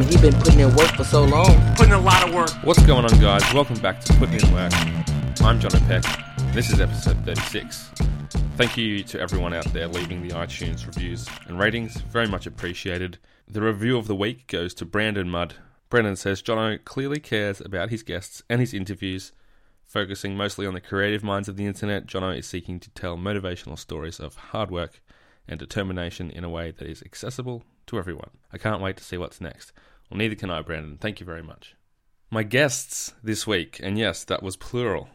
mean, he been putting in work for so long. Putting a lot of work. What's going on, guys? Welcome back to Putting in Work. I'm John Peck. This is episode 36. Thank you to everyone out there leaving the iTunes reviews and ratings. Very much appreciated. The review of the week goes to Brandon Mudd. Brandon says Jono clearly cares about his guests and his interviews. Focusing mostly on the creative minds of the internet, Jono is seeking to tell motivational stories of hard work and determination in a way that is accessible to everyone. I can't wait to see what's next. Well, neither can I, Brandon. Thank you very much. My guests this week, and yes, that was plural.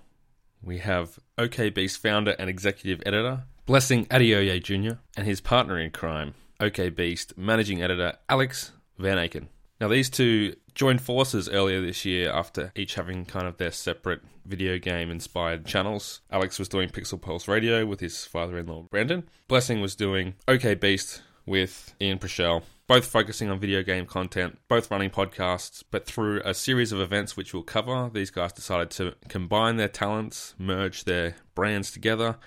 We have OK Beast founder and executive editor, Blessing Adeoye Jr., and his partner in crime, OK Beast managing editor, Alex Van Aken. Now, these two joined forces earlier this year after each having kind of their separate video game inspired channels. Alex was doing Pixel Pulse Radio with his father in law, Brandon. Blessing was doing OK Beast with Ian Prichell, both focusing on video game content, both running podcasts, but through a series of events which we'll cover, these guys decided to combine their talents, merge their brands together,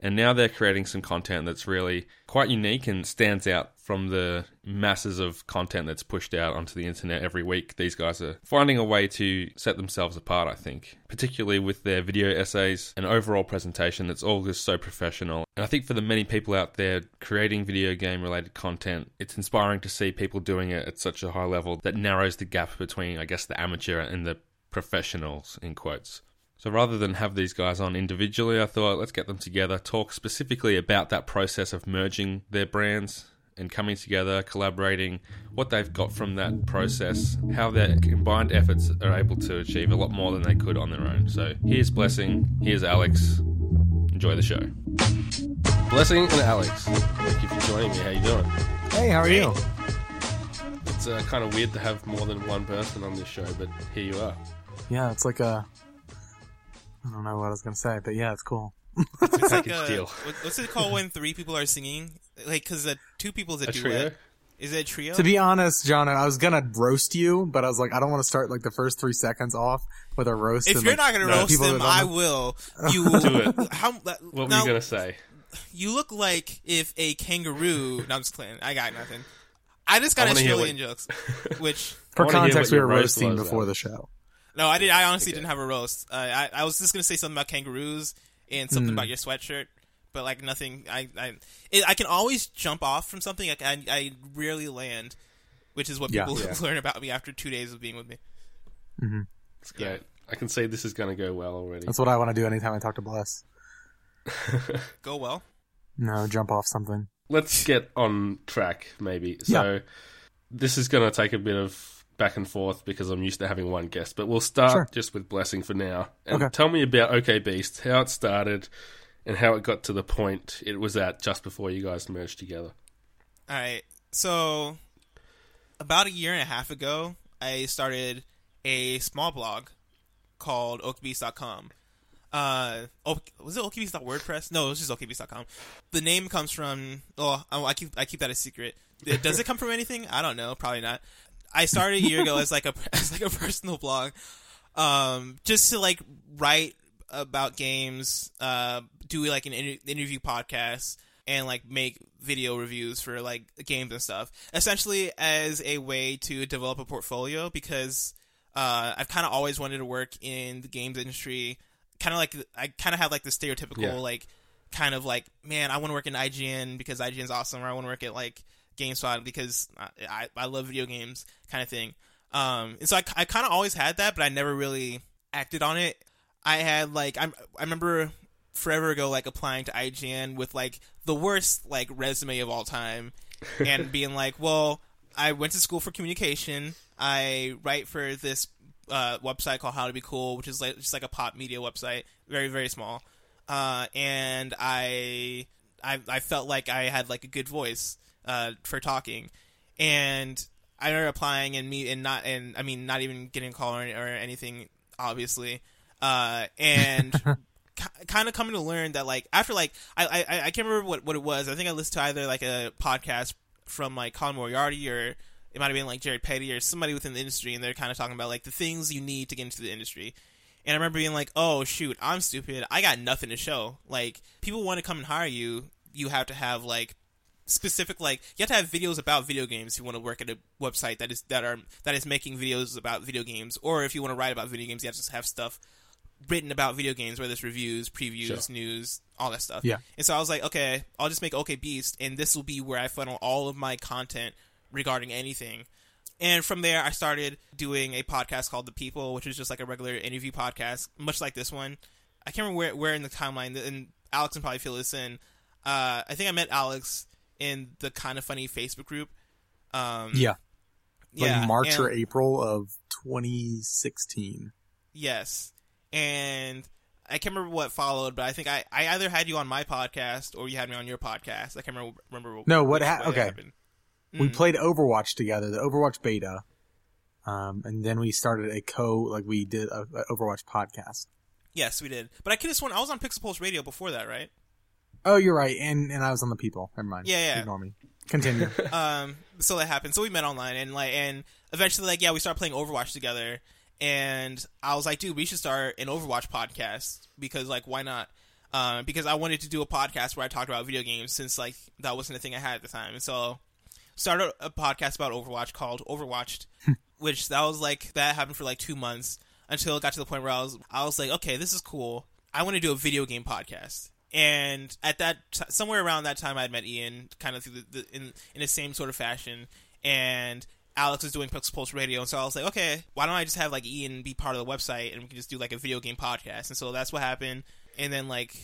and now they're creating some content that's really quite unique and stands out from the masses of content that's pushed out onto the internet every week. These guys are finding a way to set themselves apart, I think, particularly with their video essays and overall presentation that's all just so professional. And I think for the many people out there creating video game related content, it's inspiring to see people doing it at such a high level that narrows the gap between, I guess, the amateur and the professionals, in quotes. So rather than have these guys on individually, I thought let's get them together, talk specifically about that process of merging their brands and coming together, collaborating, what they've got from that process, how their combined efforts are able to achieve a lot more than they could on their own. So here's Blessing, here's Alex. Enjoy the show. Blessing and Alex, thank you for joining me. How you doing? Hey, how are you? It's uh, kind of weird to have more than one person on this show, but here you are. Yeah, it's like a. I don't know what I was gonna say, but yeah, it's cool. It's like a, deal. what- what's it called when three people are singing? Like, because uh, two people is a, A duet. trio? Is it a trio? To be honest, John, I was gonna roast you, but I was like, I don't want to start like the first three seconds off with a roast. if and, you're like, not gonna no, roast people them, that I don't know- will. You Do it. How? What were you going to say? you look like if a kangaroo. No, I'm just playing. I got nothing. I just got I wanna Australian what- jokes, which For I wanna hear context, we were roasting before Alex. the show. No, I did. I honestly Okay. didn't have a roast. Uh, I I was just gonna say something about kangaroos and something Hmm. about your sweatshirt, but like nothing. I I it, I can always jump off from something. Like, I I rarely land, which is what Yeah. people Yeah. learn about me after two days of being with me. It's great. I can say this is going to go well already. That's what I want to do anytime I talk to Bless. Go well. No, jump off something. let's get on track maybe so this is going to take a bit of back and forth because i'm used to having one guest but we'll start Sure. just with blessing for now and Okay. tell me about ok beast how it started and how it got to the point it was at just before you guys merged together All right. So, about a year and a half ago, I started a small blog called okbeast.com. Uh, Oak, was it oakbeast.wordpress? No, it was just okbeast.com. The name comes from. Oh, oh, I keep I keep that a secret. Does it come from anything? I don't know. Probably not. I started a year ago as like a as like a personal blog, um, just to like write about games, uh, do like an inter- interview podcast, and like make video reviews for like games and stuff. Essentially, as a way to develop a portfolio because uh, I've kind of always wanted to work in the games industry. Kind of like I kind of have like the stereotypical Yeah. like kind of like man I want to work in IGN because IGN's awesome, or I want to work at like GameSpot because I, I, I love video games kind of thing. Um, and so I, I kind of always had that, but I never really acted on it. I had like I'm, I remember forever ago like applying to IGN with like the worst like resume of all time, and being like, well, I went to school for communication. I write for this uh, website called How to Be Cool, which is like just like a pop media website, very very small. Uh, and I, I I felt like I had like a good voice uh, for talking, and I started applying and me and not and I mean not even getting a call or, or anything obviously, uh, and kind of coming to learn that like after like I I, I can't remember what, what it was. I think I listened to either like a podcast from like Colin Moriarty or it might have been like Jared Petty or somebody within the industry, and they're kind of talking about like the things you need to get into the industry. And I remember being like, "Oh shoot, I'm stupid. I got nothing to show. Like people want to come and hire you, you have to have like specific like you have to have videos about video games if you want to work at a website that is that are that is making videos about video games or if you want to write about video games you have to have stuff written about video games whether it's reviews previews Sure. news all that stuff Yeah. and so i was like okay i'll just make OK Beast and this will be where i funnel all of my content regarding anything and from there i started doing a podcast called the people which is just like a regular interview podcast much like this one i can't remember where, where in the timeline and alex can probably fill this in uh, i think i met alex in the Kinda Funny facebook group um, Yeah. Like yeah, March and- or April of 2016. Yes, and I can't remember what followed, but I think I, I either had you on my podcast or you had me on your podcast. I can't remember. remember No, what ha- okay. happened. We Mm. played Overwatch together, the Overwatch beta. Um, and then we started a co, like we did a, a Overwatch podcast. Yes, we did. But I could have sworn I was on Pixel Pulse Radio before that, right? Oh, you're right. And, and I was on the people. Never mind. Yeah, yeah. Ignore me. Continue. um, so that happened. So we met online, and like, and eventually, like, yeah, we started playing Overwatch together. And I was like, dude, we should start an Overwatch podcast because, like, why not? Um, because I wanted to do a podcast where I talked about video games since like that wasn't a thing I had at the time, and so started a podcast about Overwatch called Overwatched, which that was like that happened for like two months until it got to the point where I was I was like, okay, this is cool. I want to do a video game podcast. And at that t- somewhere around that time, I had met Ian, kind of the, the in in the same sort of fashion, and Alex was doing Pixel Pulse Radio, and so I was like, okay, why don't I just have like Ian be part of the website, and we can just do like a video game podcast, and so that's what happened. And then like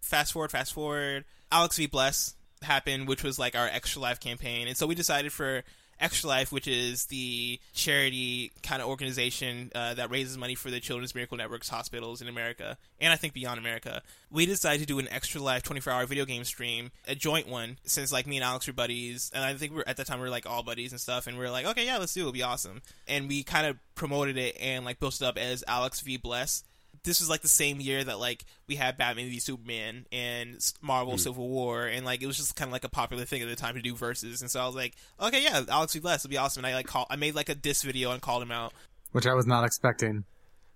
fast forward, fast forward, Alex v Bless happened, which was like our Extra Life campaign, and so we decided for Extra Life, which is the charity kind of organization uh, that raises money for the Children's Miracle Network's hospitals in America, and I think beyond America. We decided to do an Extra Life 24-hour video game stream, a joint one, since like me and Alex were buddies, and I think we are at that time we were like all buddies and stuff, and we are like, okay, yeah, let's do it, it'll be awesome. And we kind of promoted it and like built it up as Alex v Bless this was like the same year that like we had Batman v Superman and Marvel Civil War, and like it was just kind of like a popular thing at the time to do verses. And so I was like, okay, yeah, Alex v Bless would be awesome. And I like call, I made like a diss video and called him out. which I was not expecting.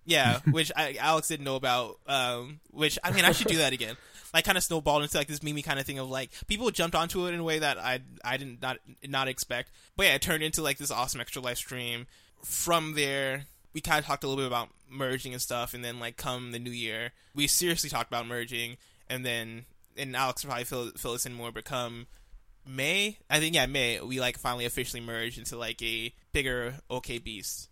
Yeah, which I, Alex didn't know about. Um, which I mean, I should do that again. Like, kind of snowballed into like this meme kind of thing of like people jumped onto it in a way that I I didn't not not expect. But yeah, it turned into like this awesome extra life stream. From there, we kind of talked a little bit about merging and stuff, and then like come the new year, we seriously talked about merging, and then and Alex will probably fill fill us in more. But come May, I think yeah May, we like finally officially merged into like a bigger OK Beast.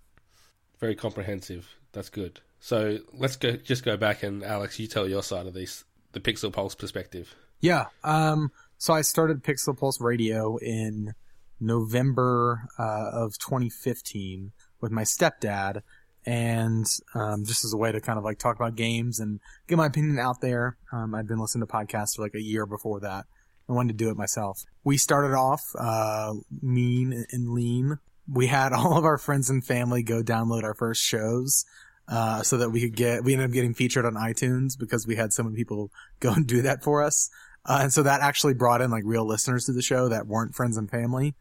Very comprehensive. That's good. So let's go. Just go back and Alex, you tell your side of this, the Pixel Pulse perspective. Yeah. Um, so I started Pixel Pulse Radio in November uh, of 2015 with my stepdad, and um, just as a way to kind of like talk about games and get my opinion out there. Um, I'd been listening to podcasts for like a year before that. I wanted to do it myself. We started off uh, mean and lean. We had all of our friends and family go download our first shows. Uh, so that we could get, we ended up getting featured on iTunes because we had so many people go and do that for us. Uh, and so that actually brought in like real listeners to the show that weren't friends and family.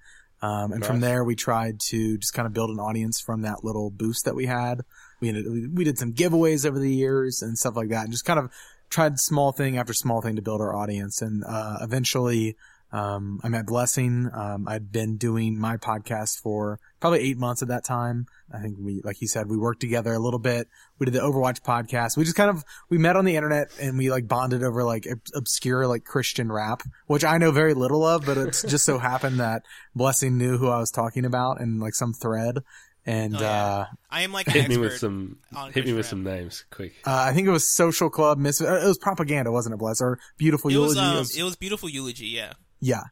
Um, and from there, we tried to just kind of build an audience from that little boost that we had. We ended, we, we did some giveaways over the years and stuff like that, and just kind of tried small thing after small thing to build our audience. And uh, eventually, um, I met Blessing. Um, I'd been doing my podcast for probably eight months at that time. I think we, like he said, we worked together a little bit. We did the Overwatch podcast. We just kind of, we met on the internet and we like bonded over like ob- obscure like Christian rap, which I know very little of, but it's just so happened that Blessing knew who I was talking about in like some thread. And, Oh, yeah. uh, I am like Hit me with some. on Hit me with Christian some names, quick. uh, I think it was Social Club Miss, uh, it was propaganda, wasn't it, Bless? Or Beautiful It was Eulogy. um, It was- it was beautiful eulogy. Yeah. Yeah.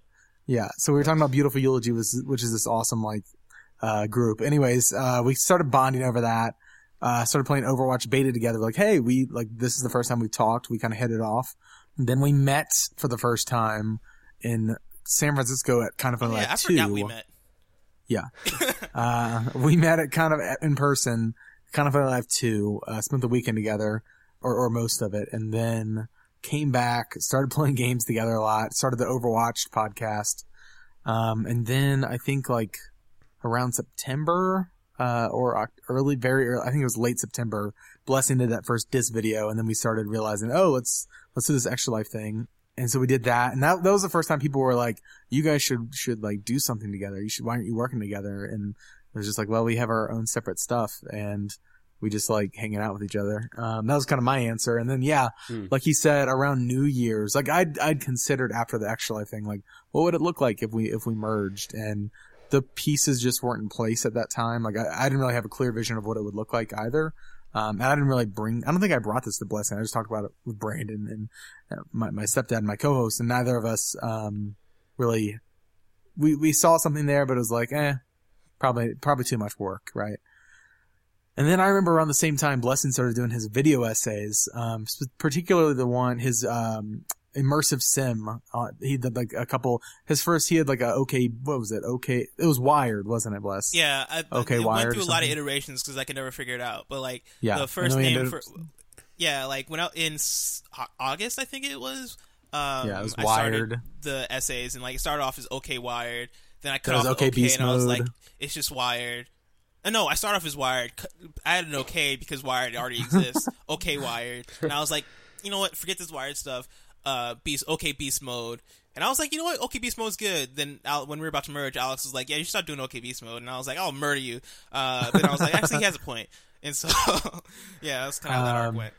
Yeah. So we were talking about Beautiful Eulogy was, which is this awesome, like, uh, group. Anyways, uh, we started bonding over that. Uh, started playing Overwatch beta together. Like, hey, we, like, this is the first time we talked. We kind of hit it off. And then we met for the first time in San Francisco at kind of Oh, like yeah, I two. forgot we met. Yeah. uh, we met at kind of in person, kind of Live 2, uh, spent the weekend together, or, or most of it, and then came back, started playing games together a lot, started the Overwatch podcast. Um, and then I think like around September, uh, or early, very early, I think it was late September, Blessing did that first diss video, and then we started realizing, oh, let's, let's do this extra life thing. and so we did that, and that that was the first time people were like, "You guys should should like do something together. You should. Why aren't you working together?" And it was just like, "Well, we have our own separate stuff, and we just like hanging out with each other." Um, that was kind of my answer, and then yeah, Hmm. like he said, around New Year's, like I'd I'd considered after the extra life thing, like what would it look like if we if we merged and the pieces just weren't in place at that time. Like I, I didn't really have a clear vision of what it would look like either. Um, and I didn't really bring, I don't think I brought this to Blessing. I just talked about it with Brandon and uh, my, my stepdad and my co-host and neither of us, um, really, we, we saw something there, but it was like, eh, probably, probably too much work, right? And then I remember around the same time, Blessing started doing his video essays, um, particularly the one, his, um, immersive sim. Uh, he did like a couple, his first, he had like a okay, what was it? Okay. It was Wired, wasn't it, Bless? Yeah, I, Okay, it Wired went through a lot of iterations because I could never figure it out. But like Yeah. the first name for yeah, like went out in August, I think it was. Um, Yeah, it was I Wired. the essays and like it started off as okay Wired. Then I cut Then it was off OK okay, Beast and I was like, it's just Wired. Uh, no, I started off as Wired. I had an okay because Wired already exists. okay, Wired, and I was like, you know what? Forget this Wired stuff. Uh, Beast, okay, Beast Mode. And I was like, you know what? OK Beast Mode's good. Then Al- when we were about to merge, Alex was like, yeah, you should start doing OK Beast Mode. And I was like, I'll murder you. Uh, then I was like, actually, he has a point. And so, yeah, that's kind of how that arc Um, went.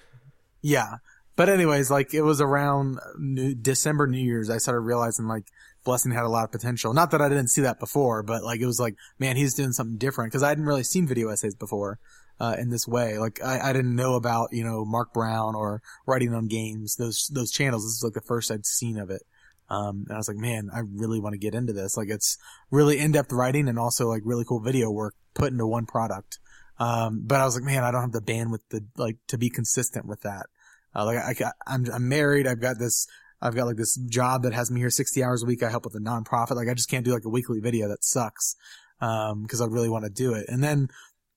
Yeah. But anyways, like it was around new, December, New Year's, I started realizing like Blessing had a lot of potential. Not that I didn't see that before, but like it was like, man, he's doing something different because I hadn't really seen video essays before. Uh, in this way, like I, I didn't know about, you know, Mark Brown or writing on games, those, those channels. This is like the first I'd seen of it. Um, and I was like, man, I really want to get into this. Like it's really in-depth writing and also like really cool video work put into one product. Um, but I was like, man, I don't have the bandwidth to like, to be consistent with that. Uh, like I, I, I'm, I'm married. I've got this, I've got like this job that has me here 60 hours a week. I help with a nonprofit. Like I just can't do like a weekly video. That sucks. Um, cause I really want to do it. And then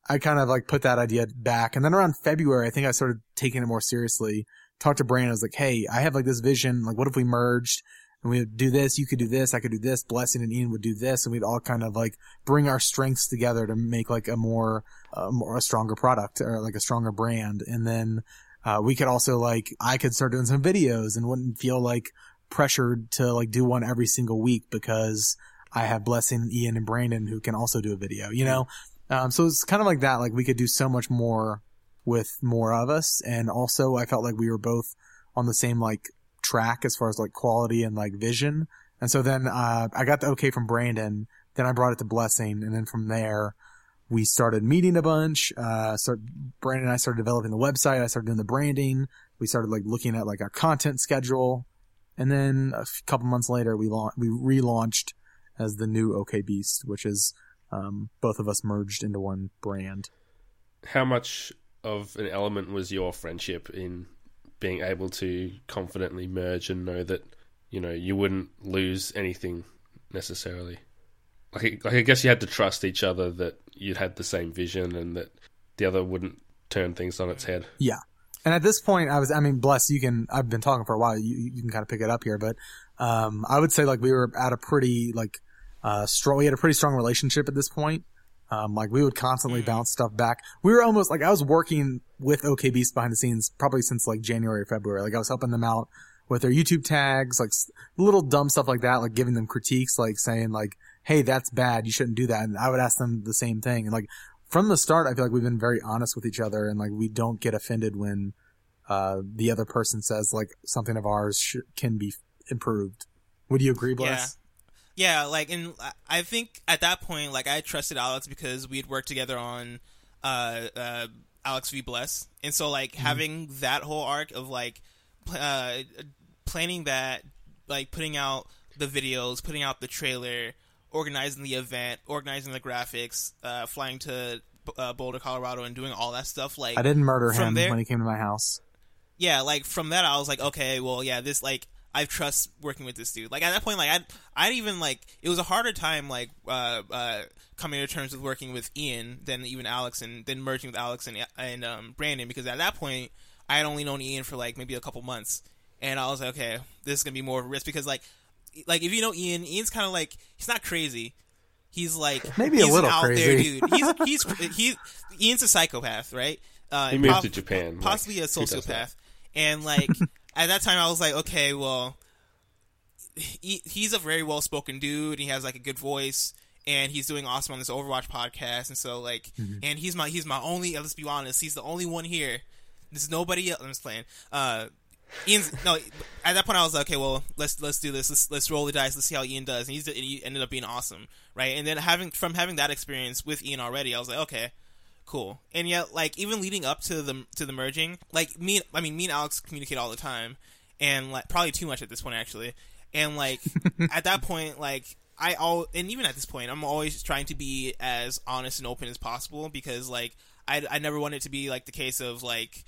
I kind of like put that idea back. And then around February, I think I started taking it more seriously. Talked to Brandon. I was like, Hey, I have like this vision. Like, what if we merged and we would do this? You could do this. I could do this. Blessing and Ian would do this. And we'd all kind of like bring our strengths together to make like a more, uh, more, a stronger product or like a stronger brand. And then, uh, we could also like, I could start doing some videos and wouldn't feel like pressured to like do one every single week because I have Blessing, Ian, and Brandon who can also do a video, you know? Um, so it's kind of like that. Like we could do so much more with more of us. And also I felt like we were both on the same like track as far as like quality and like vision. And so then, uh, I got the okay from Brandon. Then I brought it to Blessing. And then from there, we started meeting a bunch. Uh, start, Brandon and I started developing the website. I started doing the branding. We started like looking at like our content schedule. And then a f- couple months later, we launched, we relaunched as the new OK Beast, which is, um, both of us merged into one brand. How much of an element was your friendship in being able to confidently merge and know that you know you wouldn't lose anything necessarily? Like, I- like I guess you had to trust each other that you'd had the same vision and that the other wouldn't turn things on its head. Yeah. And at this point, I was, I mean, bless, you can, I've been talking for a while. You, you can kind of pick it up here, but, um, I would say like we were at a pretty, like, uh, strong, we had a pretty strong relationship at this point. Um, like we would constantly bounce stuff back. We were almost like I was working with OK Beast behind the scenes probably since like January or February. Like I was helping them out with their YouTube tags, like little dumb stuff like that, like giving them critiques, like saying like, Hey, that's bad. You shouldn't do that. And I would ask them the same thing. And like from the start, I feel like we've been very honest with each other and like we don't get offended when, uh, the other person says like something of ours sh- can be improved. Would you agree, Bless? Yeah, yeah, like, and I- think at that point, like, I trusted Alex because we had worked together on uh, uh, Alex v Bless, and so like having that whole arc of like pl- uh, planning that, like putting out the videos, putting out the trailer, organizing the event, organizing the graphics, uh, flying to uh, Boulder, Colorado, and doing all that stuff. Like, I didn't murder him there- when he came to my house. yeah, like from that I was like, okay, well, yeah, this like I trust working with this dude. Like at that point, like I I even like it was a harder time like uh uh coming to terms with working with Ian than even Alex and then merging with Alex and and um Brandon because at that point I had only known Ian for like maybe a couple months and I was like, okay, this is gonna be more of a risk because like like if you know Ian, Ian's kind of like he's not crazy. He's like Maybe a he's little an out crazy. there dude. He's he's he's Ian's a psychopath, right? Uh, He moved prob- to Japan, like, possibly a who does that? sociopath. And like at that time, I was like, okay, well, he, he's a very well spoken dude. He has like a good voice, and he's doing awesome on this Overwatch podcast. And so like, Mm-hmm. and he's my he's my only. Let's be honest, he's the only one here. There's nobody else. I'm just playing. Uh, Ian's no. At that point, I was like, okay, well, let's let's do this. Let's let's roll the dice. Let's see how Ian does. And he's and he ended up being awesome, right? And then having from having that experience with Ian already, I was like, okay, cool. And yet, like even leading up to the to the merging, like me, I mean, me and Alex communicate all the time, and like probably too much at this point actually. And like at that point, like I all and even at this point, I'm always trying to be as honest and open as possible because like I I never want it to be like the case of like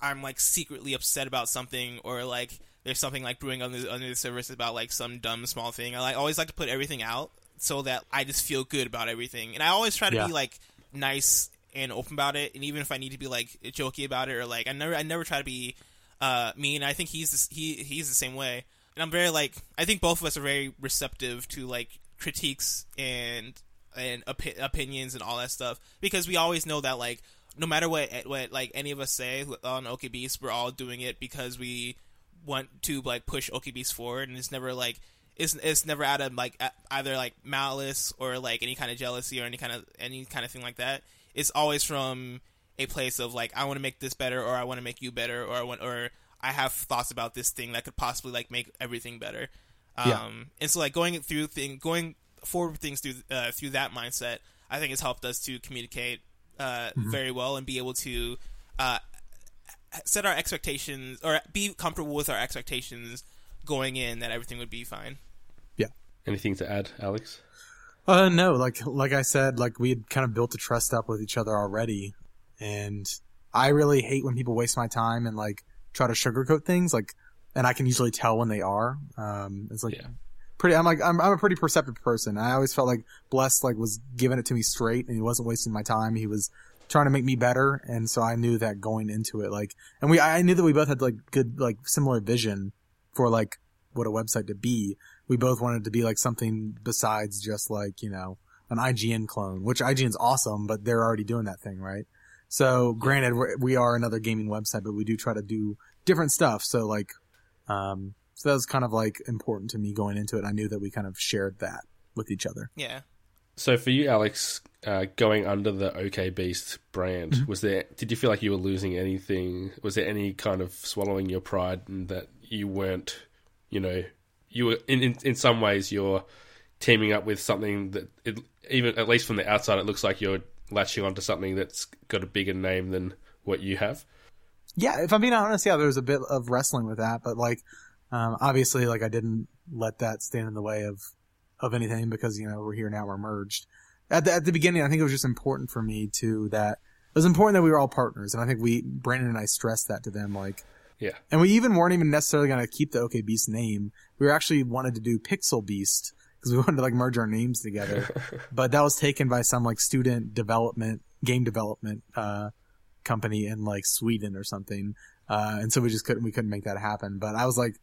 I'm like secretly upset about something or like there's something like brewing under under the surface about like some dumb small thing. I like always like to put everything out so that I just feel good about everything. And I always try to Yeah. be like nice and open about it. And even if I need to be like jokey about it or like I never I never try to be uh mean. I think he's this, he he's the same way. And I'm very like I think both of us are very receptive to like critiques and and opi- opinions and all that stuff because we always know that like no matter what what like any of us say on OK Beast, we're all doing it because we want to like push OK Beast forward, and it's never like it's it's never out of like either like malice or like any kind of jealousy or any kind of any kind of thing like that. It's always from a place of like I want to make this better, or I want to make you better, or I want or I have thoughts about this thing that could possibly like make everything better. Um, Yeah. and so like going through thing going forward with things through uh, through that mindset, I think has helped us to communicate uh, very well and be able to uh, set our expectations or be comfortable with our expectations going in that everything would be fine. Yeah. Anything to add, Alex? Uh, no, like like I said, like we had kind of built a trust up with each other already, and I really hate when people waste my time and like try to sugarcoat things. Like, and I can usually tell when they are. Um, it's like Yeah. Pretty. I'm like I'm I'm a pretty perceptive person. I always felt like Bless like was giving it to me straight, and he wasn't wasting my time. He was trying to make me better, and so I knew that going into it. Like, and we I knew that we both had like good like similar vision for like what a website to be. We both wanted to be like something besides just like you know an IGN clone, which IGN's awesome, but they're already doing that thing, right? So granted, we are another gaming website, but we do try to do different stuff. So like, um, so that was kind of like important to me going into it. I knew that we kind of shared that with each other. Yeah. So for you, Alex, uh, going under the OK Beast brand, Mm-hmm. was there? Did you feel like you were losing anything? Was there any kind of swallowing your pride and that you weren't, you know, you were in in, in some ways you're teaming up with something that it, even at least from the outside it looks like you're latching onto something that's got a bigger name than what you have. Yeah, if I'm being honest, yeah, there was a bit of wrestling with that, but like, um, obviously, like I didn't let that stand in the way of of anything because you know we're here now, we're merged. At the, at the beginning, I think it was just important for me to that it was important that we were all partners, and I think we Brandon and I stressed that to them, like, Yeah. and we even weren't even necessarily going to keep the OK Beast name. We were actually wanted to do Pixel Beast because we wanted to like merge our names together, but that was taken by some like student development game development uh company in like Sweden or something. Uh, and so we just couldn't, we couldn't make that happen. But I was like,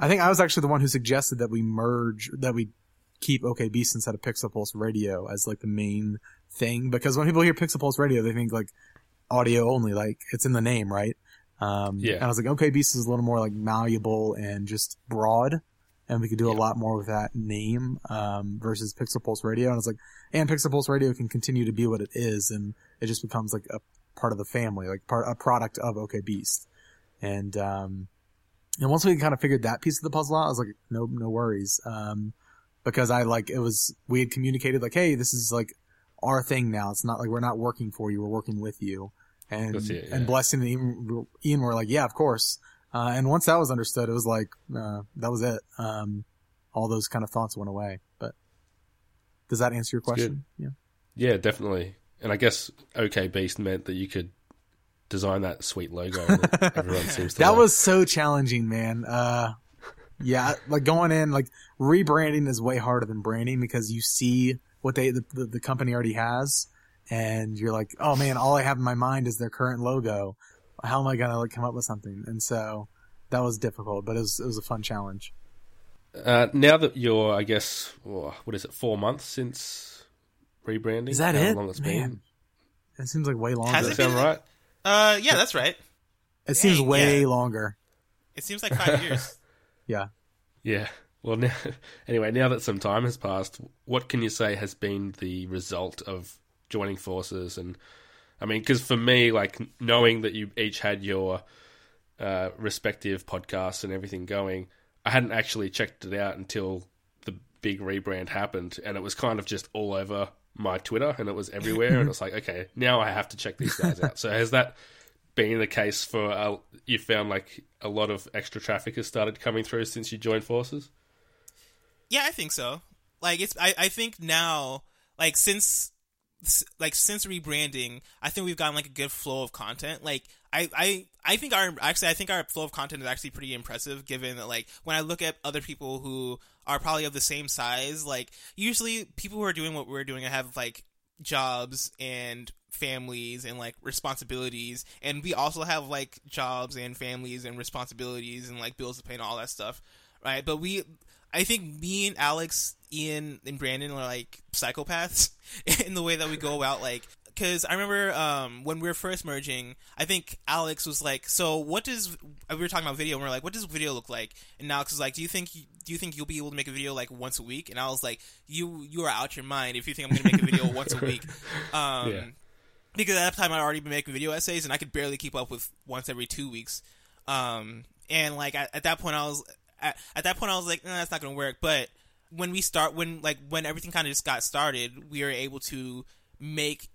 I think I was actually the one who suggested that we merge, that we keep OK Beast instead of Pixel Pulse Radio as like the main thing. Because when people hear Pixel Pulse Radio, they think like audio only, like it's in the name, right? Um, Yeah. and I was like, OK Beast is a little more like malleable and just broad. And we could do a lot more with that name, um, versus Pixel Pulse Radio. And I was like, and Pixel Pulse Radio can continue to be what it is. And it just becomes like a part of the family, like part a product of OK Beast. And um, and once we kind of figured that piece of the puzzle out, I was like, no, no worries, um, because I like it was we had communicated like, hey, this is like our thing now. It's not like we're not working for you, we're working with you. And it, and blessing and Ian, Ian were like, yeah, of course. Uh, and once that was understood, it was like uh, that was it. Um, all those kind of thoughts went away. But does that answer your question? Yeah. Yeah, definitely. And I guess OK Beast meant that you could design that sweet logo that everyone seems to that like. was so challenging, man. Uh, yeah, like going in, like rebranding is way harder than branding because you see what they the, the, the company already has, and you're like, oh man, all I have in my mind is their current logo. How am I gonna like come up with something? And so that was difficult, but it was it was a fun challenge. Uh, now that you're, I guess, oh, what is it, four months since rebranding? Is that How it? long it's Man. been? It seems like way longer. Has Does it that sound been- right? Uh, yeah, that's right. It seems way yeah. longer. It seems like five years. Yeah. Yeah. Well, now, anyway, now that some time has passed, what can you say has been the result of joining forces? And I mean, because for me, like knowing that you each had your uh, respective podcasts and everything going, I hadn't actually checked it out until the big rebrand happened, and it was kind of just all over my Twitter, and it was everywhere, and it's like, okay, now I have to check these guys out. So has that been the case for uh, you found like a lot of extra traffic has started coming through since you joined forces? Yeah, I think so. Like it's I, I think now like since like since rebranding, I think we've gotten like a good flow of content. Like I, I I think our actually I think our flow of content is actually pretty impressive given that like when I look at other people who are probably of the same size, like usually people who are doing what we're doing have like jobs and families and like responsibilities and we also have like jobs and families and responsibilities and like bills to pay and all that stuff right but we I think me and Alex, Ian, and Brandon are like psychopaths in the way that we go about like. Because I remember um, when we were first merging, I think Alex was like, "So what does?" We were talking about video, and we are like, "What does video look like?" And Alex was like, "Do you think do you think you'll be able to make a video like once a week?" And I was like, "You you are out your mind if you think I'm going to make a video once a week." Um, yeah. Because at that time I'd already been making video essays, and I could barely keep up with once every two weeks. Um, and like at, at that point, I was at, at that point I was like, nah, that's not gonna work. But when we start, when like when everything kind of just got started, we were able to make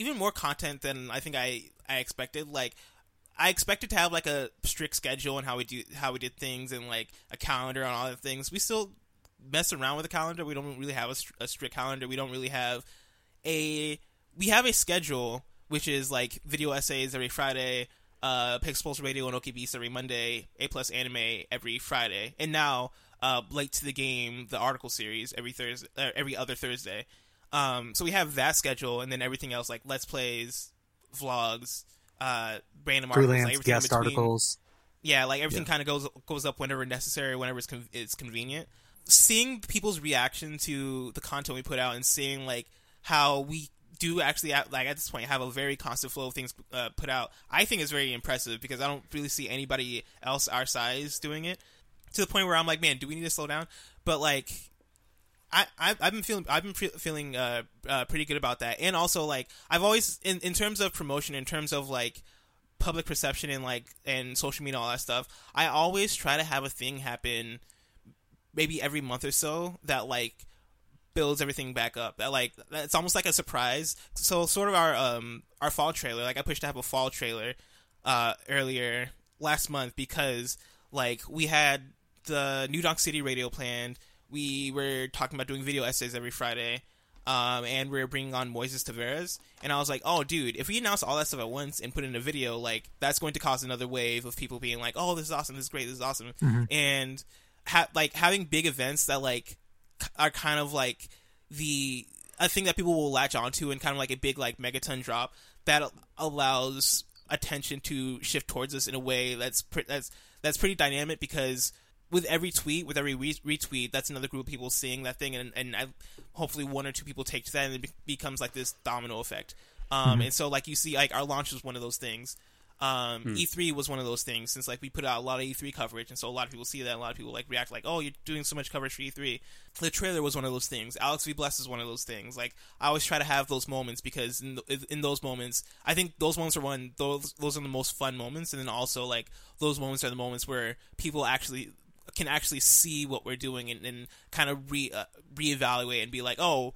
even more content than I think I I expected. Like I expected to have like a strict schedule and how we do how we did things and like a calendar and all the things. We still mess around with a calendar. We don't really have a, a strict calendar. We don't really have a we have a schedule which is like video essays every Friday, uh, Pixel Pixels Radio and OKBeast every Monday, A Plus Anime every Friday, and now uh, late to the game, the article series every Thursday, uh, every other Thursday. Um, so we have that schedule, and then everything else like Let's Plays, vlogs, uh, random articles, Freelance, like everything guest articles. Yeah, like everything yeah. kind of goes goes up whenever necessary, whenever it's, con- it's convenient. Seeing people's reaction to the content we put out, and seeing like how we do actually like at this point have a very constant flow of things uh, put out, I think is very impressive because I don't really see anybody else our size doing it to the point where I'm like, man, do we need to slow down? But like, I, I have been feeling I've been pre- feeling uh, uh, pretty good about that, and also like I've always in in terms of promotion, in terms of like public perception and like and social media, and all that stuff. I always try to have a thing happen, maybe every month or so that like builds everything back up. That like it's almost like a surprise. So sort of our um our fall trailer. Like I pushed to have a fall trailer uh earlier last month because like we had the New Donk City radio planned. We were talking about doing video essays every Friday. Um, and we are bringing on Moises Taveras, and I was like, "Oh, dude, if we announce all that stuff at once and put in a video, like that's going to cause another wave of people being like, "Oh, this is awesome, this is great, this is awesome," mm-hmm. and ha- like having big events that like are kind of like the a thing that people will latch onto and kind of like a big like megaton drop that allows attention to shift towards us in a way that's pre- that's that's pretty dynamic because with every tweet, with every re- retweet, that's another group of people seeing that thing, and and I, hopefully one or two people take to that, and it be- becomes like this domino effect. Um, mm-hmm. and so like you see, like our launch was one of those things. Um, hmm. E3 was one of those things since like we put out a lot of E3 coverage, and so a lot of people see that. A lot of people like react like, "Oh, you're doing so much coverage for E3." The trailer was one of those things. Alex V Bless is one of those things. Like I always try to have those moments because in, the, in those moments, I think those moments are one those those are the most fun moments, and then also like those moments are the moments where people actually can actually see what we're doing and, and kind of re uh, reevaluate and be like, "Oh."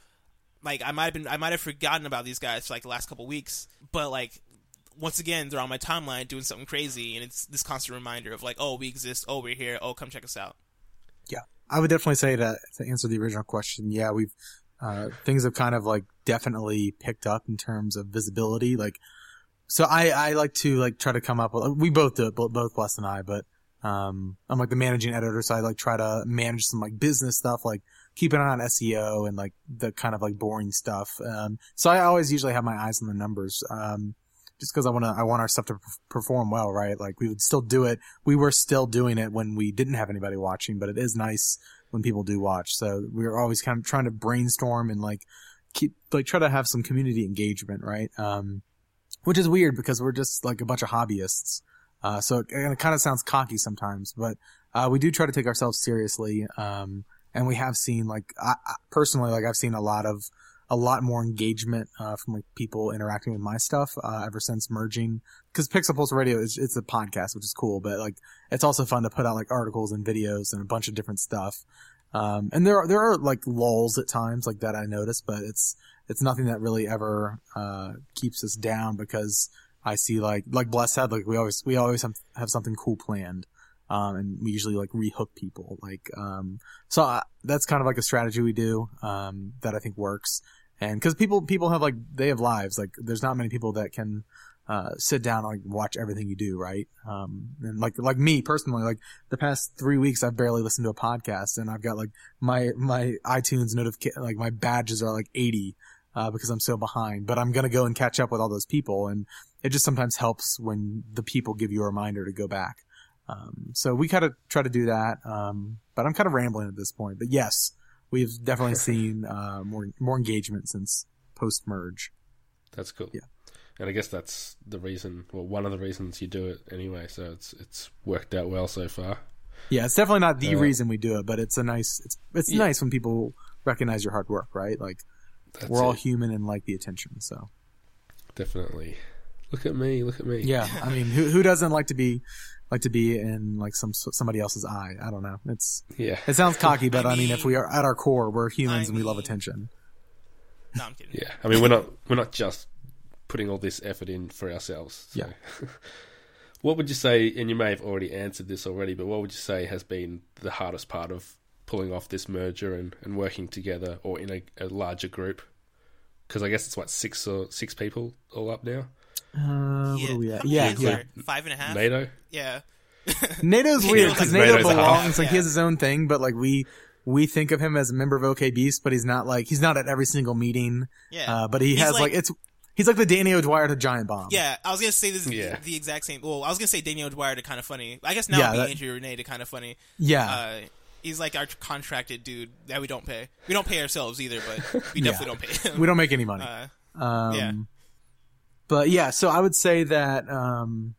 Like I might have been, I might have forgotten about these guys for like the last couple weeks, but like once again they're on my timeline doing something crazy and it's this constant reminder of like oh we exist. Oh we're here. Oh come check us out. Yeah. I would definitely say that to answer the original question yeah we've uh, things have kind of like definitely picked up in terms of visibility. Like so i i like to like try to come up with we both do it both Bless and i but um i'm like the managing editor so i like try to manage some like business stuff like keep an eye on seo and like the kind of like boring stuff um so i always usually have my eyes on the numbers um just because I want to, I want our stuff to perform well, right? Like we would still do it. We were still doing it when we didn't have anybody watching, but it is nice when people do watch. So we're always kind of trying to brainstorm and like keep, like try to have some community engagement, right? Um, which is weird because we're just like a bunch of hobbyists. Uh, so it, it kind of sounds cocky sometimes, but uh, we do try to take ourselves seriously. Um, and we have seen like I, I, personally, like I've seen a lot of a lot more engagement uh, from like people interacting with my stuff uh, ever since merging. Because Pixel Pulse Radio is it's a podcast, which is cool, but like it's also fun to put out like articles and videos and a bunch of different stuff. Um, and there are there are like lulls at times like that I notice, but it's it's nothing that really ever uh, keeps us down because I see like like Bless said like we always we always have, have something cool planned. Um, and we usually like rehook people. Like, um, so I, that's kind of like a strategy we do, um, that I think works. And cause people, people have like, they have lives. Like, there's not many people that can, uh, sit down and like watch everything you do, right? Um, and like, like me personally, like the past three weeks, I've barely listened to a podcast and I've got like my, my iTunes notification, like my badges are like 80, uh, because I'm so behind, but I'm going to go and catch up with all those people. And it just sometimes helps when the people give you a reminder to go back. Um, so we kind of try to do that. Um, but I'm kind of rambling at this point. But yes, we've definitely seen uh, more more engagement since post merge. That's cool. Yeah. And I guess that's the reason, well, one of the reasons you do it anyway. So it's it's worked out well so far. Yeah, it's definitely not the Uh, reason we do it, but it's a nice. It's it's Yeah. nice when people recognize your hard work, right? Like That's we're all it. human and like the attention. So definitely. Look at me! Look at me! yeah, I mean, who who doesn't like to be like to be in like some somebody else's eye? I don't know. It's yeah, it sounds cocky, but I, I mean, if we are at our core, we're humans I and we love attention. No, I'm kidding. yeah. I mean, we're not we're not just putting all this effort in for ourselves. So. Yeah. what would you say? And you may have already answered this already, but what would you say has been the hardest part of pulling off this merger and, and working together or in a, a larger group? Because I guess it's what six or six people all up now. Uh, what Yeah. are we at? Yeah, yeah. Five and a half. NATO. Yeah. NATO's weird because NATO belongs half. like he has his own thing, but like we we think of him as a member of OK Beast, but he's not like he's not at every single meeting. Yeah. Uh, but he He's has like, like- it's he's like the Danny O'Dwyer to Giant Bomb. Yeah, I was gonna say this is Yeah. the, the exact same. Well, I was gonna say Danny O'Dwyer to Kinda Funny. I guess now Yeah, it'd be that- Andrea Rene to Kinda Funny. yeah. Uh, he's like our contracted dude that we don't pay. We don't pay ourselves either, but we Yeah. definitely don't pay him. we don't make any money. Uh, Um, yeah. But yeah, so I would say that. Um,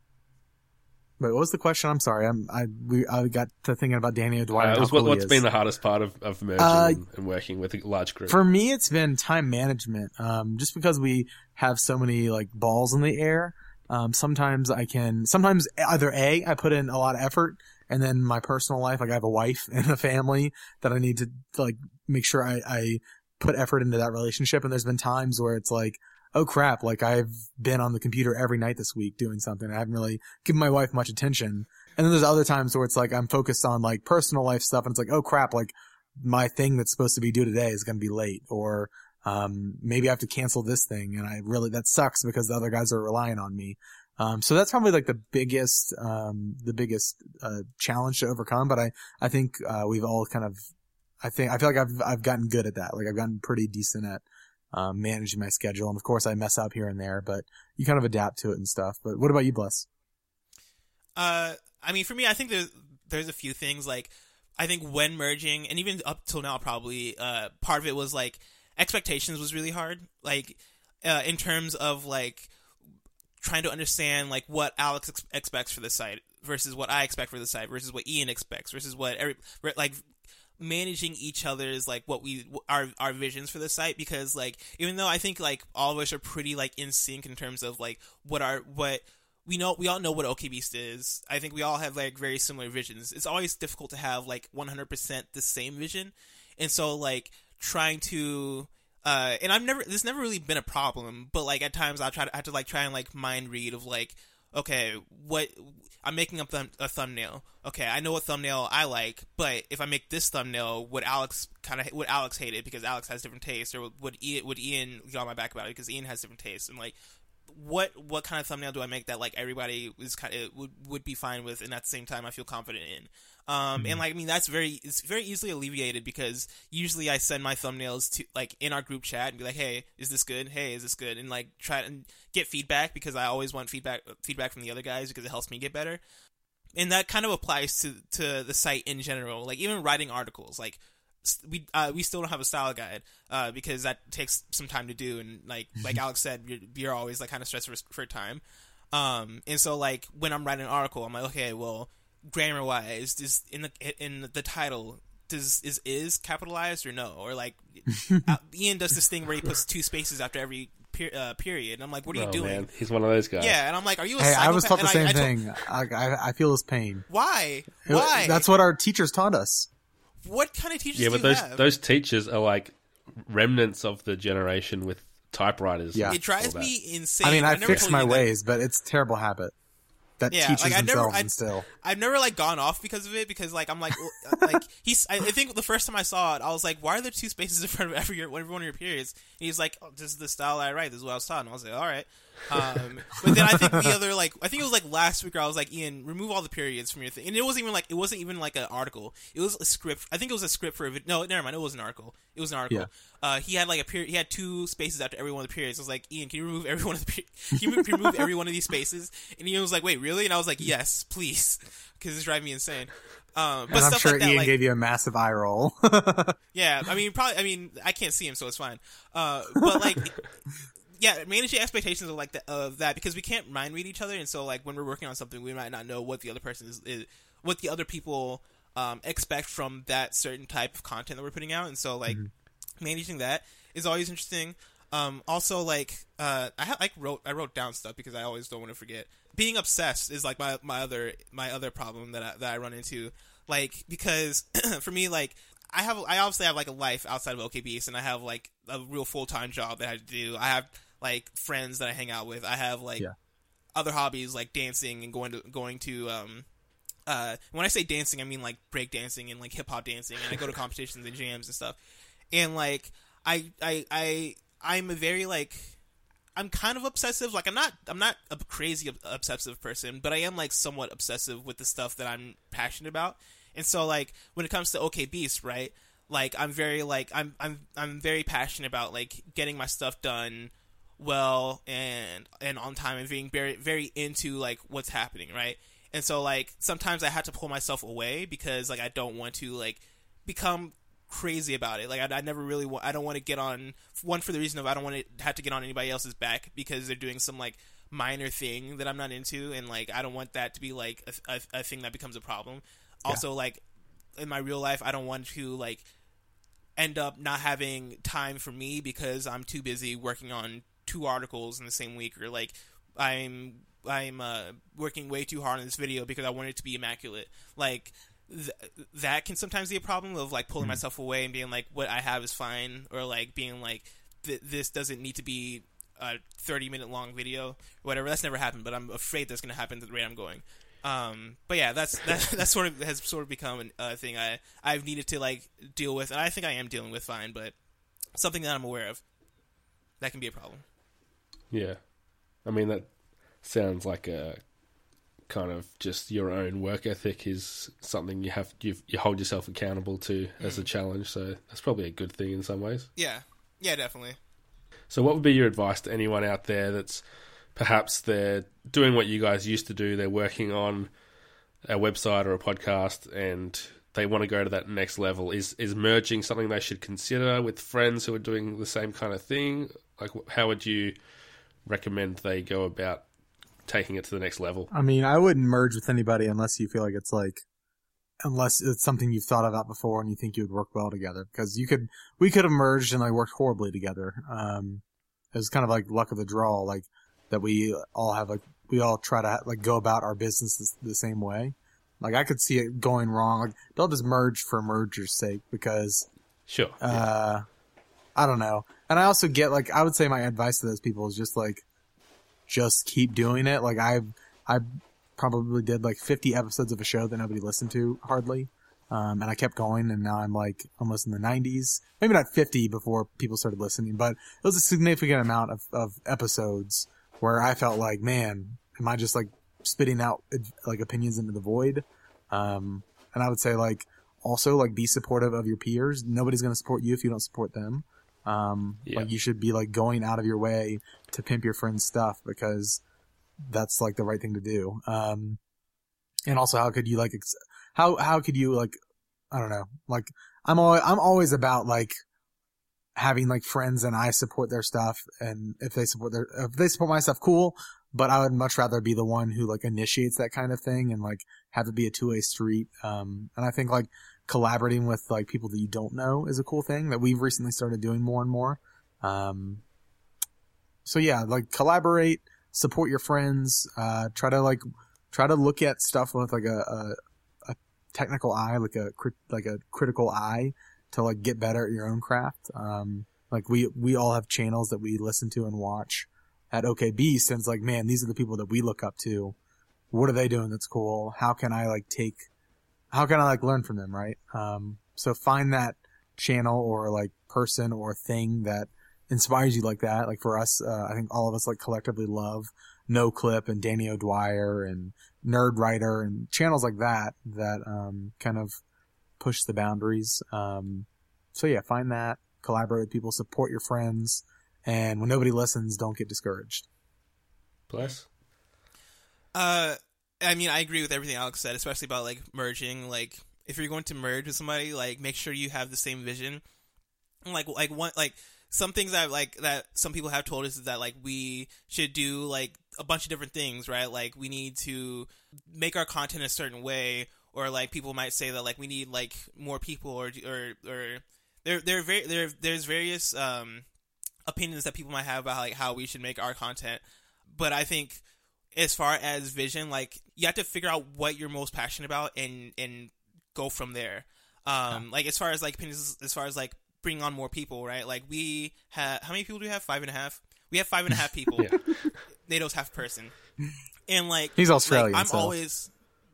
wait, what was the question? I'm sorry. I'm I we I got to thinking about Danny O'Dwyer. Uh, was what, cool he what's is. been the hardest part of, of merging Uh, and, and working with a large group? For me, it's been time management. Um, just because we have so many like balls in the air, um, sometimes I can, sometimes either A, I put in a lot of effort and then my personal life, like I have a wife and a family that I need to like make sure I, I put effort into that relationship. And there's been times where it's like, oh crap, like I've been on the computer every night this week doing something. I haven't really given my wife much attention. And then there's other times where it's like I'm focused on like personal life stuff and it's like, oh crap, like my thing that's supposed to be due today is going to be late or um, maybe I have to cancel this thing and I really, that sucks because the other guys are relying on me. Um, so that's probably like the biggest, um, the biggest, uh, challenge to overcome. But I, I think, uh, we've all kind of, I think, I feel like I've, I've gotten good at that. Like I've gotten pretty decent at, um, managing my schedule. And of course I mess up here and there, but you kind of adapt to it and stuff. But what about you, Bless? Uh, I mean, for me, I think there's there's a few things like I think when merging, and even up till now, probably uh, part of it was like expectations was really hard. Like uh, in terms of like trying to understand like what Alex ex- expects for the site versus what I expect for the site versus what Ian expects versus what every like managing each other's like what we our our visions for the site because like even though I think like all of us are pretty like in sync in terms of like what our what we know we all know what OK Beast is. I think we all have like very similar visions. It's always difficult to have like 100% the same vision. And so like trying to uh and I've never this never really been a problem, but like at times I'll try to I have to like try and like mind read of like okay, what I'm making up a thumbnail. Okay, I know what thumbnail I like, but if I make this thumbnail, would Alex kind of would Alex hate it because Alex has different tastes, or would Ian, would Ian get on my back about it because Ian has different tastes, and like what what kind of thumbnail do I make that like everybody is kind of would would be fine with, and at the same time I feel confident in. Um, and like I mean that's very it's very easily alleviated because usually I send my thumbnails to like in our group chat and be like, hey, is this good? Hey, is this good? And like try and get feedback because I always want feedback feedback from the other guys because it helps me get better. And that kind of applies to to the site in general. Like even writing articles, like we uh, we still don't have a style guide uh, because that takes some time to do and like like Alex said you're, you're always like kind of stressed for, for time Um, and so like when I'm writing an article, I'm like, okay, well, grammar wise, is in the in the title does is is capitalized or no? Or like uh, Ian does this thing where he puts two spaces after every per, uh, period, and I'm like, what are you Oh, doing? man. He's one of those guys. Yeah, and I'm like, are you a Hey, I was taught the same I- I told- thing. I, I, I feel his pain. Why? It- Why? That's what our teachers taught us. what kind of teachers Yeah, do but you those have? those teachers are like remnants of the generation with typewriters. Yeah. it drives me insane. I mean, I, never fixed my you that. ways, but it's a terrible habit that Yeah, teachers like, I never- themselves I- instill. I've never like gone off because of it because like I'm like uh, like he's I I think the first time I saw it I was like why are there two spaces in front of every every one of your periods and he's like oh, this is the style I write. This is what I was taught. And I was like all right um, but then I think the other like I think it was like last week where I was like Ian remove all the periods from your thing and it wasn't even like it wasn't even like an article. It was a script. I think it was a script for a vid- no never mind. It was an article. It was an article. Yeah. uh, he had like a period he had two spaces after every one of the periods. I was like Ian can you remove every one of the per- can you remove every one of these spaces? And Ian was like wait really? And I was like yes please. Because it's driving me insane. Um, but And I'm stuff sure like that Ian like gave you a massive eye roll. yeah, I mean, probably. I mean, I can't see him, so it's fine. Uh, but like, yeah, managing expectations of like that of that because we can't mind read each other, and so like when we're working on something, we might not know what the other person is, is what the other people um, expect from that certain type of content that we're putting out, and so like managing that is always interesting. Um, also, like uh, I ha- like wrote I wrote down stuff because I always don't want to forget. Being obsessed is like my my other my other problem that I, that I run into. Like because for me, like I have I obviously have like a life outside of OKBeast, and I have like a real full time job that I have to do. I have like friends that I hang out with. I have like Yeah. other hobbies like dancing and going to going to um uh when I say dancing I mean like break dancing and like hip hop dancing and I go to competitions and jams and stuff. And like I I I I'm a very like I'm kind of obsessive. Like I'm not I'm not a crazy obsessive person, but I am like somewhat obsessive with the stuff that I'm passionate about. And so like when it comes to OK Beast, right? Like I'm very like I'm I'm I'm very passionate about like getting my stuff done well and and on time and being very very into like what's happening, right? And so like sometimes I have to pull myself away because like I don't want to like become crazy about it. Like I, I never really want. I don't want to get on one for the reason of I don't want to have to get on anybody else's back because they're doing some like minor thing that I'm not into, and like I don't want that to be like a, a, a thing that becomes a problem. Also, like in my real life, I don't want to like end up not having time for me because I'm too busy working on two articles in the same week, or like I'm I'm uh, working way too hard on this video because I want it to be immaculate. Like th- that can sometimes be a problem of like pulling myself away and being like, what I have is fine, or like being like, th- this doesn't need to be a 30 minute long video, or whatever. That's never happened, but I'm afraid that's going to happen the way I'm going. Um, but yeah, that's that, that sort of has sort of become a thing I I've needed to like deal with, and I think I am dealing with fine, but something that I'm aware of that can be a problem. Yeah. I mean, that sounds like a kind of just your own work ethic is something you have you you hold yourself accountable to as a mm. challenge. So that's probably a good thing in some ways. Yeah, yeah, definitely. So, what would be your advice to anyone out there that's perhaps they're doing what you guys used to do? They're working on a website or a podcast, and they want to go to that next level. Is is merging something they should consider with friends who are doing the same kind of thing? Like, how would you recommend they go about taking it to the next level? I mean, I wouldn't merge with anybody unless you feel like it's like, unless it's something you've thought about before and you think you would work well together. Because you could, we could have merged and like worked horribly together. Um, it was kind of like luck of the draw, like that we all have like we all try to like go about our business the, same way. Like I could see it going wrong. Like don't just merge for merger's sake because Sure. uh, I don't know. And I also get like I would say my advice to those people is just like just keep doing it. Like I I probably did like 50 episodes of a show that nobody listened to hardly. Um, and I kept going and now I'm like almost in the 90s. Maybe not 50 before people started listening, but it was a significant amount of, of episodes where I felt like, man, am I just like spitting out like opinions into the void? Um, and I would say like also like be supportive of your peers. Nobody's going to support you if you don't support them. Um, Yeah. like you should be like going out of your way to pimp your friend's stuff because that's like the right thing to do. Um, and also how could you like, ex- how, how could you like, I don't know, like I'm always, I'm always about like having like friends and I support their stuff. And if they support their, if they support my stuff, cool. but I would much rather be the one who like initiates that kind of thing and like have it be a two way street. Um, and I think like collaborating with like people that you don't know is a cool thing that we've recently started doing more and more. Um, so yeah, like collaborate, support your friends, uh, try to like, try to look at stuff with like a, a, a technical eye, like a, like a critical eye to like get better at your own craft. Um, like we, we all have channels that we listen to and watch at OKB since like, man, these are the people that we look up to. What are they doing that's cool? How can I like take, how can I like learn from them, right? Um, so find that channel or like person or thing that inspires you like that. Like for us, uh, I think all of us like collectively love Noclip and Danny O'Dwyer and Nerdwriter and channels like that that um, kind of push the boundaries. Um, so yeah, find that, collaborate with people, support your friends, and when nobody listens, don't get discouraged. Bless. Uh, I mean, I agree with everything Alex said, especially about like merging. Like, if you're going to merge with somebody, like make sure you have the same vision. Like, like one, like some things that like that some people have told us is that like we should do like a bunch of different things, right? Like we need to make our content a certain way, or like people might say that like we need like more people, or or or there there very there there's various um opinions that people might have about like how we should make our content, but I think as far as vision, like you have to figure out what you're most passionate about and and go from there. Um, like as far as like opinions, as far as like bringing on more people, right? Like we have how many people do we have? Five and a half. We have five and a half people. Yeah. NATO's half person, and like He's like, Australian, I'm so- always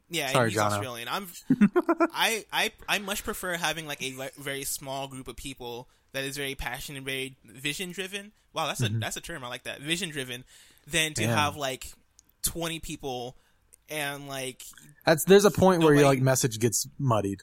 yeah. Sorry, he's Jono. Australian. I'm I I I much prefer having like a ve- very small group of people that is very passionate and very vision driven. Wow, that's a that's a term I like that. Vision driven than to Damn. have like 20 people and like That's there's a point where your like message gets muddied,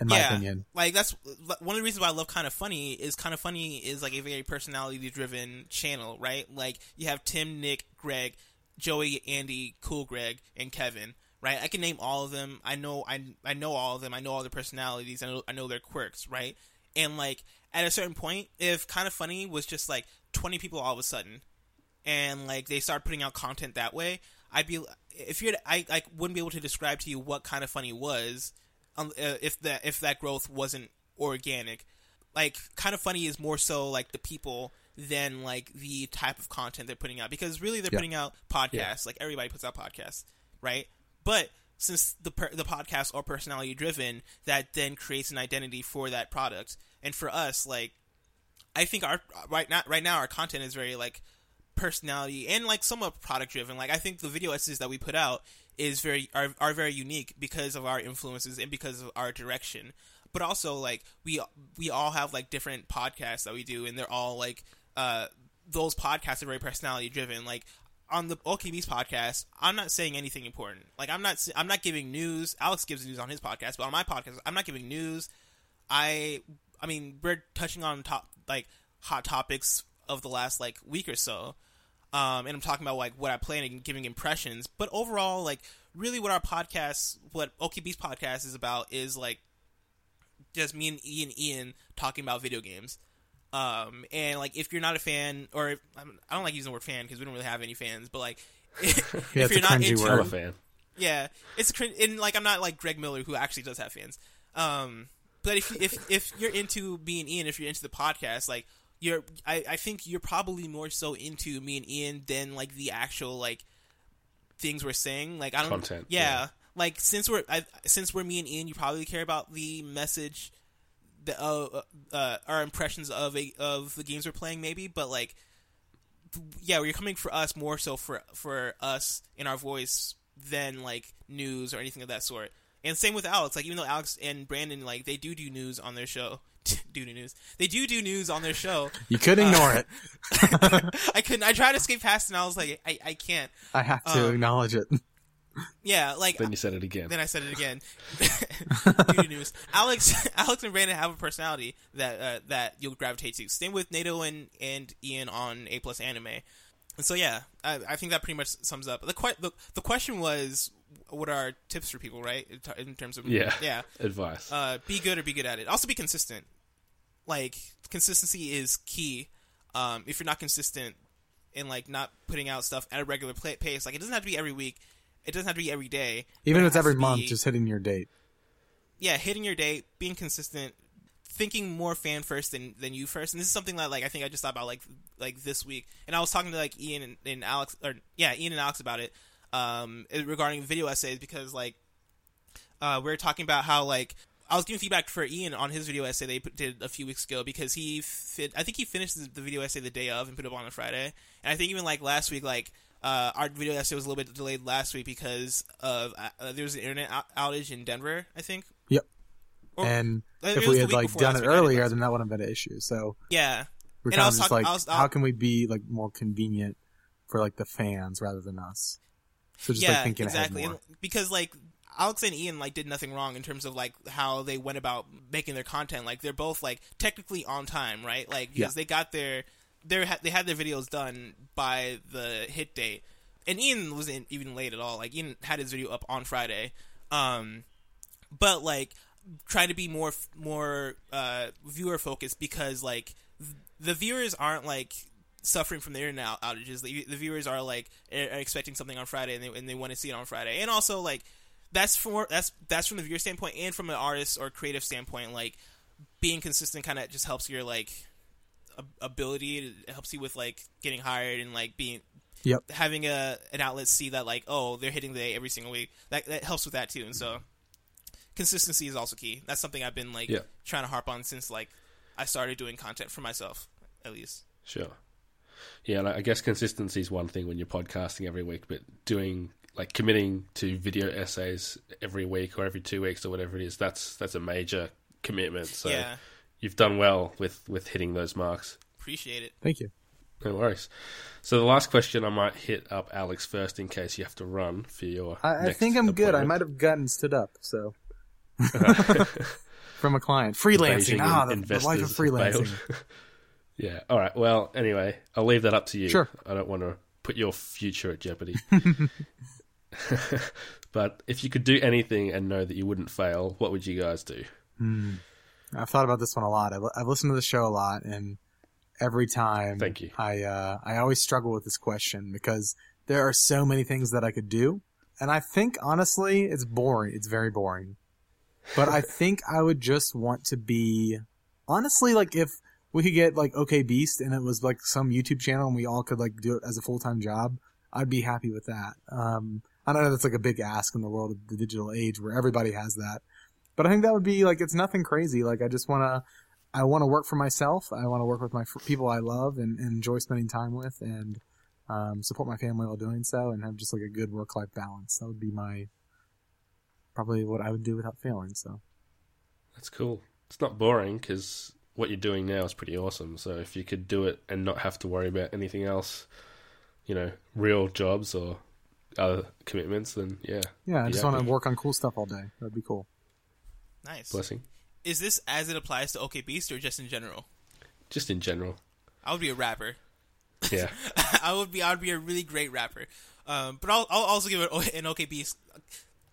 in my yeah, opinion. like that's one of the reasons why I love Kinda Funny is Kinda Funny is like a very personality driven channel, right? Like you have Tim, Nick, Greg, Joey, Andy, Cool Greg, and Kevin, right? I can name all of them. I know I I know all of them. I know all their personalities. I know I know their quirks, right? And like at a certain point, if Kinda Funny was just like 20 people all of a sudden, and like they start putting out content that way, I'd be if you're I I wouldn't be able to describe to you what Kinda Funny was um, uh, if that if that growth wasn't organic. Like Kinda Funny is more so like the people than like the type of content they're putting out because really they're Yeah. putting out podcasts like everybody puts out podcasts, right? But since the per- the podcasts are personality driven, that then creates an identity for that product. And for us, like I think our right now right now our content is very like personality and like somewhat product driven. Like I think the video essays that we put out is very are, are very unique because of our influences and because of our direction. But also like we we all have like different podcasts that we do and they're all like uh those podcasts are very personality driven. Like on the OKB's podcast, I'm not saying anything important. Like I'm not I'm not giving news. Alex gives news on his podcast, but on my podcast, I'm not giving news. I I mean, we're touching on top like hot topics of the last like week or so. Um, and I'm talking about like what I plan and giving impressions. But overall, like really what our podcast, what OKB's podcast is about is like just me and Ian Ian talking about video games. Um, and like if you're not a fan, or if, I don't- like using the word fan because we don't really have any fans, but like if Yeah, a you're not into I'm a fan. yeah, it's a cringe, and like I'm not like Greg Miller who actually does have fans. Um, but if if if you're into me and Ian, if you're into the podcast, like you're, I, I think you're probably more so into me and Ian than like the actual like things we're saying. Like I don't, Content, yeah, yeah. like since we're I, since we're me and Ian, you probably care about the message, the uh, uh our impressions of a of the games we're playing, maybe. But like, yeah, you're coming for us more so for for us in our voice than like news or anything of that sort. And same with Alex. Like even though Alex and Brandon like they do do news on their show, do do news. They do do news on their show. You could ignore it. I couldn't. I tried to skip past, and I was like, I, I can't. I have to Um, acknowledge it. Yeah, like Then you said it again. then I said it again. do do news. Alex, Alex and Brandon have a personality that uh, that you'll gravitate to. Same with NATO and and Ian on A plus Anime. And so yeah, I, I think that pretty much sums up. The, que- the the question was, what are our tips for people, right? In terms of Yeah. yeah, Advice. uh, be good or be good at it. Also, be consistent. Like consistency is key. Um, if you're not consistent, in like not putting out stuff at a regular pla pace. Like it doesn't have to be every week. It doesn't have to be every day. Even if it's every month, be- just hitting your date. yeah, hitting your date, being consistent, thinking more fan first than than you first. And this is something that like I think I just thought about like like this week. And I was talking to like Ian and, and Alex or yeah, Ian and Alex about it um regarding video essays because like uh we are talking about how like I was giving feedback for Ian on his video essay they did a few weeks ago because he I think he finished the, the video essay the day of and put it up on a Friday. And I think even like last week like uh, our video essay was a little bit delayed last week because of uh, there was an internet outage in Denver, I think. Or- and if we had like done it week, I think earlier, then that wouldn't have been an issue. So Yeah. we're And kind of just talking- like, was- how can we be like more convenient for like the fans rather than us? So just yeah, like thinking exactly. ahead more. And because like Alex and Ian like did nothing wrong in terms of like how they went about making their content. Like they're both like technically on time, right? Like because Yeah. they got their they they had their videos done by the hit date. And Ian wasn't even late at all. Like Ian had his video up on Friday. Um but like try to be more more uh viewer focused because like th- the viewers aren't like suffering from the internet out- outages. The, the viewers are like are expecting something on Friday and they and they want to see it on Friday. And also like that's for that's that's from the viewer standpoint and from an artist or creative standpoint. Like being consistent kind of just helps your like ability. It helps you with like getting hired and like being Yep. having a an outlet see that like oh they're hitting the day every single week. That that helps with that too. And so consistency is also key. That's something I've been like Yeah. trying to harp on since like I started doing content for myself at least. Sure. Yeah, like, I guess consistency is one thing when you're podcasting every week, but doing like committing to video essays every week or every two weeks or whatever it is, that's that's a major commitment. So yeah, you've done well with with hitting those marks. appreciate it. Thank you. No worries. So the last question, I might hit up Alex first in case you have to run for your. I, I next think I'm good. I might have gotten stood up. So from a client, freelancing. Ah, the, the life of freelancing. yeah. All right. Well, anyway, I'll leave that up to you. Sure. I don't want to put your future at jeopardy. but if you could do anything and know that you wouldn't fail, what would you guys do? I've thought about this one a lot. I've, I've listened to the show a lot, and every time, Thank you. I uh, I always struggle with this question because there are so many things that I could do, and I think honestly, it's boring. It's very boring. But I think I would just want to be honestly like if we could get like OK Beast and it was like some YouTube channel and we all could like do it as a full time job, I'd be happy with that. Um, I know that's like a big ask in the world of the digital age where everybody has that, but I think that would be like it's nothing crazy. Like I just want to, I want to work for myself. I want to work with my people I love and, and enjoy spending time with, and um, support my family while doing so, and have just like a good work life balance. That would be my probably what I would do without failing. So That's cool. It's not boring because what you're doing now is pretty awesome. So if you could do it and not have to worry about anything else, you know, real jobs or other commitments, then yeah, yeah, I just want to work on cool stuff all day. That'd be cool. Nice. Blessing. Is this as it applies to OK Beast or just in general? Just in general. I would be a rapper. Yeah. I would be I would be a really great rapper. Um, but I'll, I'll also give it an OK Beast.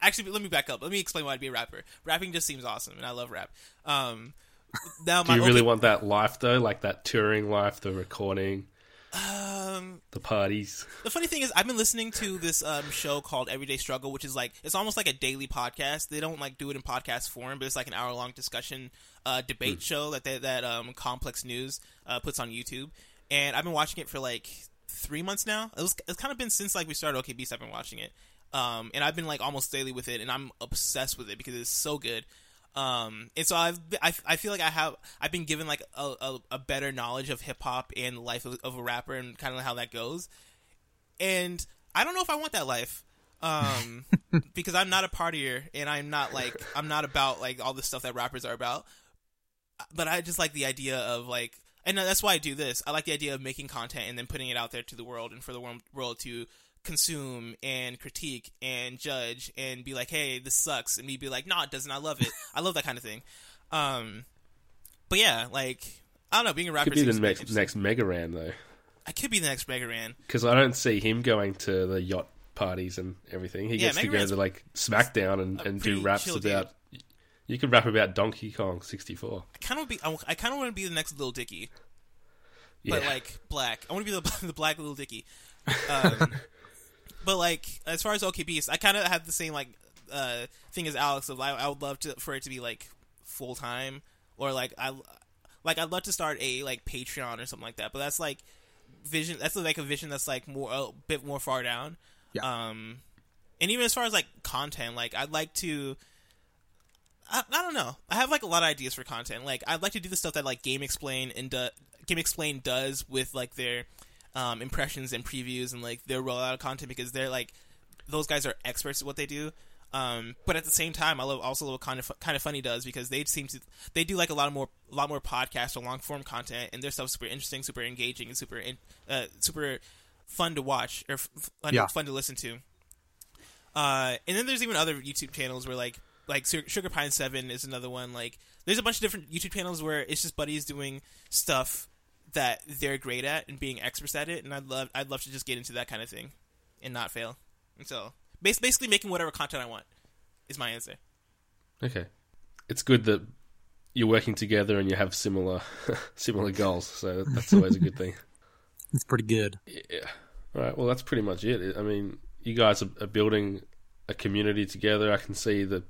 Actually, let me back up. Let me explain why I'd be a rapper. Rapping just seems awesome, and I love rap. Um, now Do my you really want that life though? Like that touring life, the recording, um, the parties? the funny thing is I've been listening to this um, show called Everyday Struggle, which is like it's almost like a daily podcast. They don't like do it in podcast form, but it's like an hour long discussion uh, debate show that they, that um, Complex News uh, puts on YouTube. And I've been watching it for like three months now. It was it's kind of been since like we started OK Beast. I've been watching it, um, and I've been like almost daily with it, and I'm obsessed with it because it's so good. Um, and so I've I, I feel like I have I've been given like a, a, a better knowledge of hip hop and the life of, of a rapper and kind of how that goes. And I don't know if I want that life. Um, because I'm not a partier and I'm not like I'm not about like all the stuff that rappers are about. But I just like the idea of like and that's why I do this. I like the idea of making content and then putting it out there to the world and for the world, world to consume and critique and judge and be like, "Hey, this sucks," and me be like, "No, it doesn't. I love it. I love that kind of thing." Um, but yeah, like I don't know, being a rapper Could be the seems next interesting. next Mega Ran though, I could be the next Mega Ran. because I don't see him going to the yacht parties and everything. He Yeah, gets to Mega go to like SmackDown and, and do raps chill dude. about. You could rap about Donkey Kong sixty four. I kind of be. I, kind of want to be the next Lil Dicky. but like black. I want to be the the black Lil Dicky. Um, but like as far as OK Beast, I kind of have the same like uh, thing as Alex. Of I, I would love to for it to be like full time or like I like I'd love to start a like Patreon or something like that. But that's like vision. That's like a vision that's like more a bit more far down. Yeah. Um, and even as far as like content, like I'd like to. I, I don't know. I have like a lot of ideas for content. Like I'd like to do the stuff that like GameXplain and do, GameXplain does with like their um, impressions and previews and like their rollout of content because they're like those guys are experts at what they do. Um, but at the same time, I love also love what kind of Kinda Funny does because they seem to they do like a lot of more a lot more podcast or long form content and their stuff is super interesting, super engaging, and super in, uh, super fun to watch or f- fun, Yeah. fun to listen to. Uh, and then there's even other YouTube channels where like like Sugar Pine Seven is another one. Like there's a bunch of different YouTube channels where it's just buddies doing stuff that they're great at and being experts at it. And I'd love I'd love to just get into that kind of thing and not fail. And so bas- basically making whatever content I want is my answer. Okay, it's good that you're working together and you have similar similar goals. So that's always a good thing. It's pretty good. Yeah. All right. Well, that's pretty much it. I mean, you guys are, are building a community together. I can see that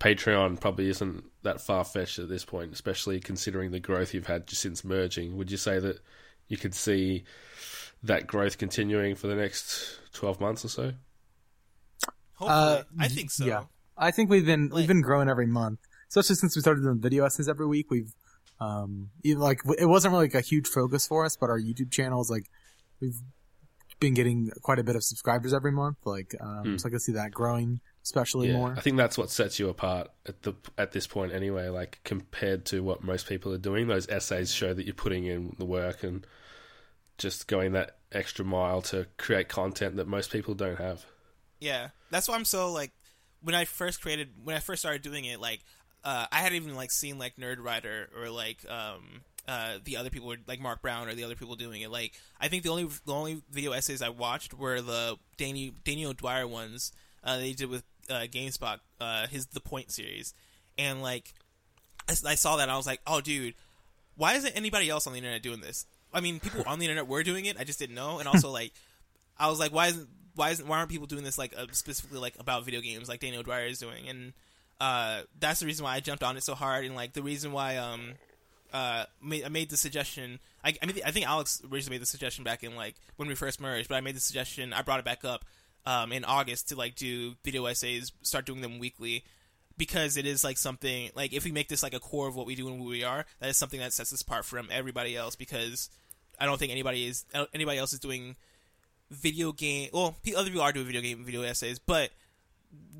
Patreon probably isn't that far fetched at this point, especially considering the growth you've had just since merging. Would you say that you could see that growth continuing for the next twelve months or so? Hopefully, Uh, I think so. Yeah, I think we've been Like- we've been growing every month, especially since we started doing video essays every week. We've um even, like it wasn't really like a huge focus for us, but our YouTube channel is like we've been getting quite a bit of subscribers every month. Like um, Hmm. so I can see that growing, especially Yeah, more. I think that's what sets you apart at the at this point anyway. Like compared to what most people are doing, those essays show that you're putting in the work and just going that extra mile to create content that most people don't have. Yeah, that's why I'm so like when I first created when I first started doing it, like uh, I hadn't even like seen like Nerdwriter or like um uh the other people like Mark Brown or the other people doing it. Like I think the only the only video essays I watched were the Danny Daniel O'Dwyer ones uh, they did with uh, GameSpot uh, his The Point series, and like I saw that and I was like, oh dude, why isn't anybody else on the internet doing this? I mean, people on the internet were doing it. I just didn't know, and also like I was like, why isn't why isn't why aren't people doing this like uh, specifically like about video games like Daniel Dwyer is doing? And uh, that's the reason why I jumped on it so hard, and like the reason why um uh made, I made the suggestion. I, I mean, I think Alex originally made the suggestion back in like when we first merged, but I made the suggestion. I brought it back up um in August to like do video essays, start doing them weekly. Because it is like something like if we make this like a core of what we do and who we are, that is something that sets us apart from everybody else. Because I don't think anybody is anybody else is doing video game. Well, other people are doing video game video essays, but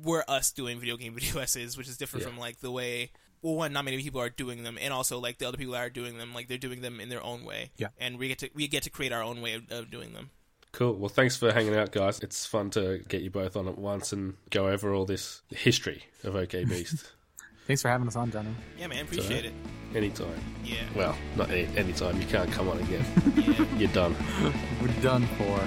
we're us doing video game video essays, which is different Yeah. from like the way. Well, one, not many people are doing them, and also like the other people that are doing them, like they're doing them in their own way. Yeah. and we get to we get to create our own way of, of doing them. Cool. Well, thanks for hanging out, guys. It's fun to get you both on at once and go over all this history of OK Beast. Thanks for having us on, Johnny. Yeah, man, appreciate it. Anytime. Yeah, Well, not any anytime. You can't come on again. yeah. You're done. We're done for.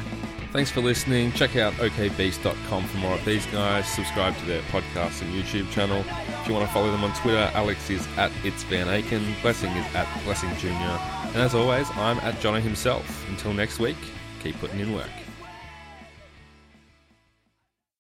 Thanks for listening. Check out okbeast.com for more of these guys. Subscribe to their podcast and YouTube channel. If you want to follow them on Twitter, Alex is at It's Van Aken, Blessing is at Blessing Jr. And as always, I'm at Johnny himself. Until next week, keep putting in work.